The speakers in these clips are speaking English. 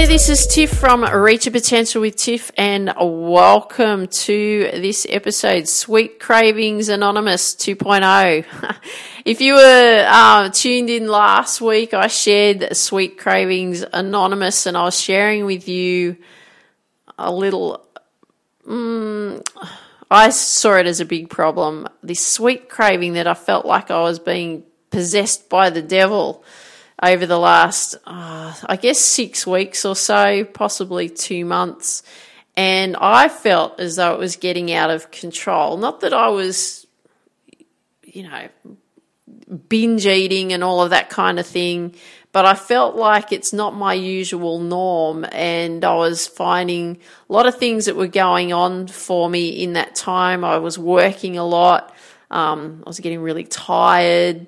there, this is Tiff from Reach Your Potential with Tiff, and welcome to this episode, Sweet Cravings Anonymous 2.0. if you were uh, tuned in last week, I shared Sweet Cravings Anonymous, and I was sharing with you a little. Um, I saw it as a big problem. This sweet craving that I felt like I was being possessed by the devil over the last, uh, I guess, six weeks or so, possibly two months. And I felt as though it was getting out of control. Not that I was, you know, binge eating and all of that kind of thing, but I felt like it's not my usual norm. And I was finding a lot of things that were going on for me in that time. I was working a lot. Um, I was getting really tired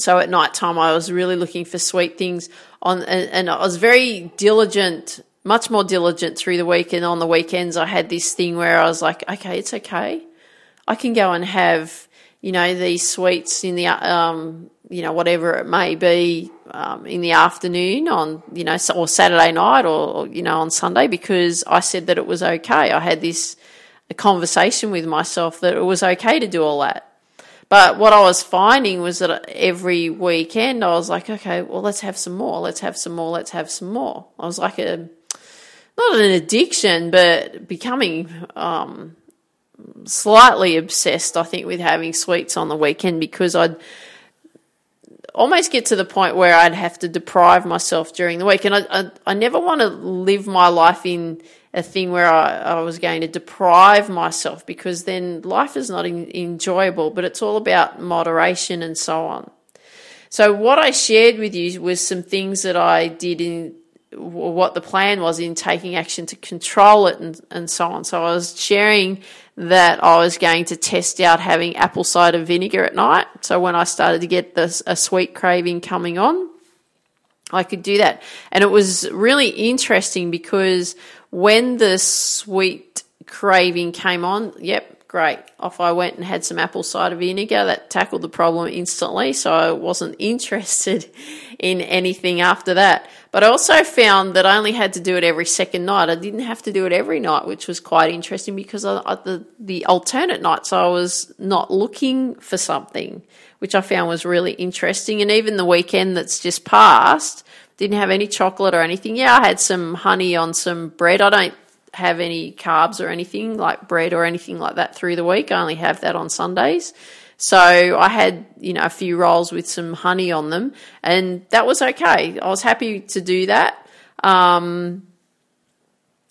so at night time, I was really looking for sweet things on, and, and, I was very diligent, much more diligent through the week. And on the weekends, I had this thing where I was like, okay, it's okay. I can go and have, you know, these sweets in the, um, you know, whatever it may be, um, in the afternoon on, you know, or Saturday night or, you know, on Sunday because I said that it was okay. I had this conversation with myself that it was okay to do all that. But what I was finding was that every weekend I was like, okay, well, let's have some more. Let's have some more. Let's have some more. I was like a, not an addiction, but becoming um, slightly obsessed, I think, with having sweets on the weekend because I'd almost get to the point where I'd have to deprive myself during the week. And I, I, I never want to live my life in a thing where I, I, was going to deprive myself because then life is not in, enjoyable, but it's all about moderation and so on. So, what I shared with you was some things that I did in what the plan was in taking action to control it and, and so on. So, I was sharing that I was going to test out having apple cider vinegar at night. So, when I started to get this, a sweet craving coming on, I could do that. And it was really interesting because when the sweet craving came on, yep, great. Off I went and had some apple cider vinegar. That tackled the problem instantly. So I wasn't interested in anything after that. But I also found that I only had to do it every second night. I didn't have to do it every night, which was quite interesting because I, the, the alternate nights I was not looking for something, which I found was really interesting. And even the weekend that's just passed, didn't have any chocolate or anything. Yeah, I had some honey on some bread. I don't have any carbs or anything like bread or anything like that through the week. I only have that on Sundays. So I had, you know, a few rolls with some honey on them and that was okay. I was happy to do that. Um,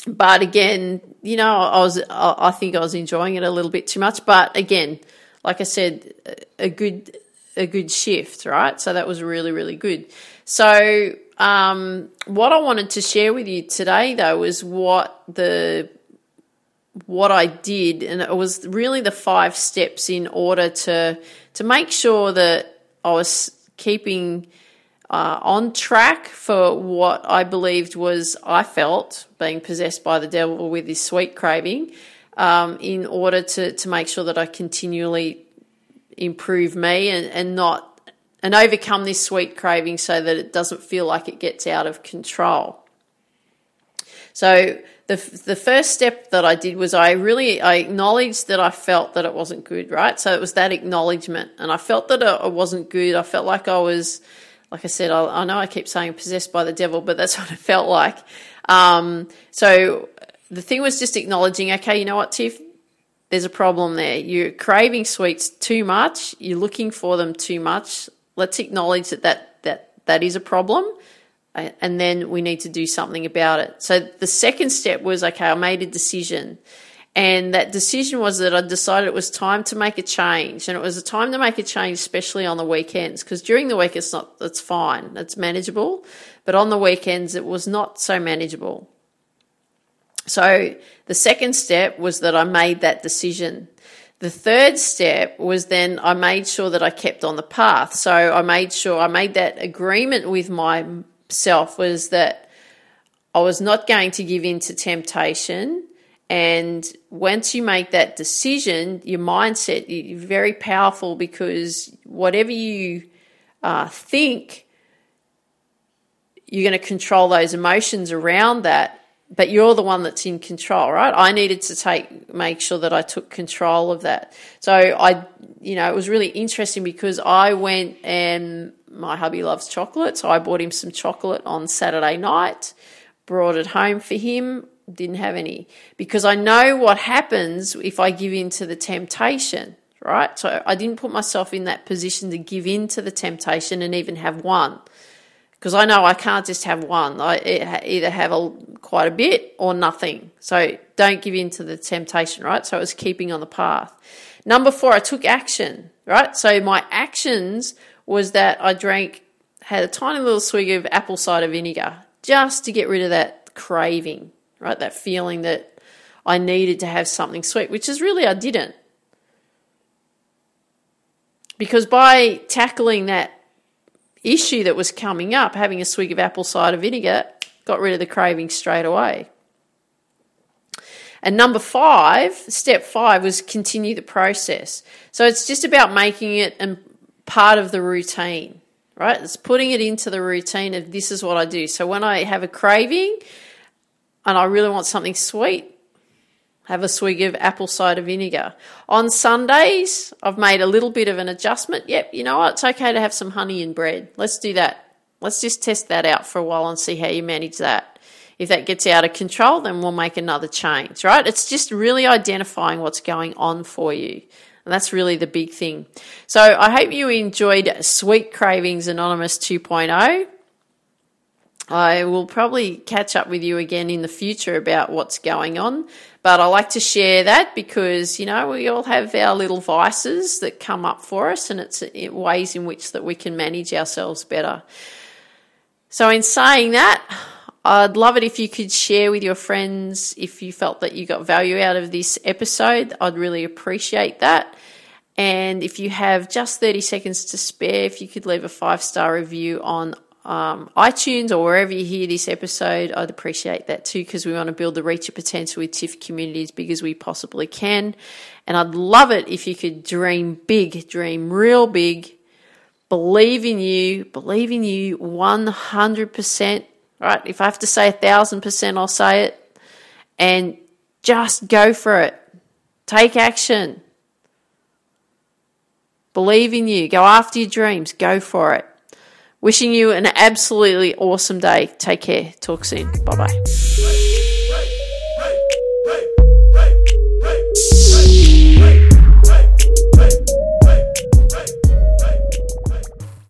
but again, you know, I was, I think I was enjoying it a little bit too much. But again, like I said, a good, a good shift, right? So that was really, really good. So um, what I wanted to share with you today, though, was what the what I did, and it was really the five steps in order to to make sure that I was keeping uh, on track for what I believed was I felt being possessed by the devil with this sweet craving, um, in order to to make sure that I continually improve me and, and not and overcome this sweet craving so that it doesn't feel like it gets out of control. So the the first step that I did was I really I acknowledged that I felt that it wasn't good, right? So it was that acknowledgement, and I felt that it wasn't good. I felt like I was, like I said, I, I know I keep saying possessed by the devil, but that's what it felt like. Um, so the thing was just acknowledging, okay, you know what, Tiff, there's a problem there. You're craving sweets too much. You're looking for them too much let's acknowledge that that, that, that is a problem and then we need to do something about it. So the second step was okay, I made a decision. And that decision was that I decided it was time to make a change. And it was a time to make a change, especially on the weekends, because during the week it's not, it's fine, it's manageable. But on the weekends it was not so manageable. So the second step was that I made that decision. The third step was then I made sure that I kept on the path. So I made sure I made that agreement with myself was that I was not going to give in to temptation. And once you make that decision, your mindset is very powerful because whatever you uh, think you're going to control those emotions around that but you're the one that's in control, right? I needed to take make sure that I took control of that. So I, you know, it was really interesting because I went and my hubby loves chocolate, so I bought him some chocolate on Saturday night, brought it home for him. Didn't have any because I know what happens if I give in to the temptation, right? So I didn't put myself in that position to give in to the temptation and even have one because I know I can't just have one. I either have a, quite a bit or nothing. So don't give in to the temptation, right? So it was keeping on the path. Number four, I took action, right? So my actions was that I drank, had a tiny little swig of apple cider vinegar just to get rid of that craving, right? That feeling that I needed to have something sweet, which is really I didn't. Because by tackling that issue that was coming up, having a swig of apple cider vinegar got rid of the craving straight away. And number five, step five was continue the process. So it's just about making it and part of the routine, right? It's putting it into the routine of this is what I do. So when I have a craving and I really want something sweet, have a swig of apple cider vinegar. On Sundays, I've made a little bit of an adjustment. Yep, you know what? It's okay to have some honey in bread. Let's do that. Let's just test that out for a while and see how you manage that. If that gets out of control, then we'll make another change, right? It's just really identifying what's going on for you. And that's really the big thing. So I hope you enjoyed Sweet Cravings Anonymous 2.0. I will probably catch up with you again in the future about what's going on. But I like to share that because, you know, we all have our little vices that come up for us and it's uh, ways in which that we can manage ourselves better. So in saying that, I'd love it if you could share with your friends if you felt that you got value out of this episode. I'd really appreciate that. And if you have just 30 seconds to spare, if you could leave a five star review on um, iTunes or wherever you hear this episode, I'd appreciate that too because we want to build the Reach Your Potential with Tiff community as big as we possibly can. And I'd love it if you could dream big, dream real big, believe in you, believe in you 100%. Right? If I have to say a thousand percent, I'll say it. And just go for it. Take action. Believe in you. Go after your dreams. Go for it. Wishing you an absolutely awesome day. Take care. Talk soon. Bye bye.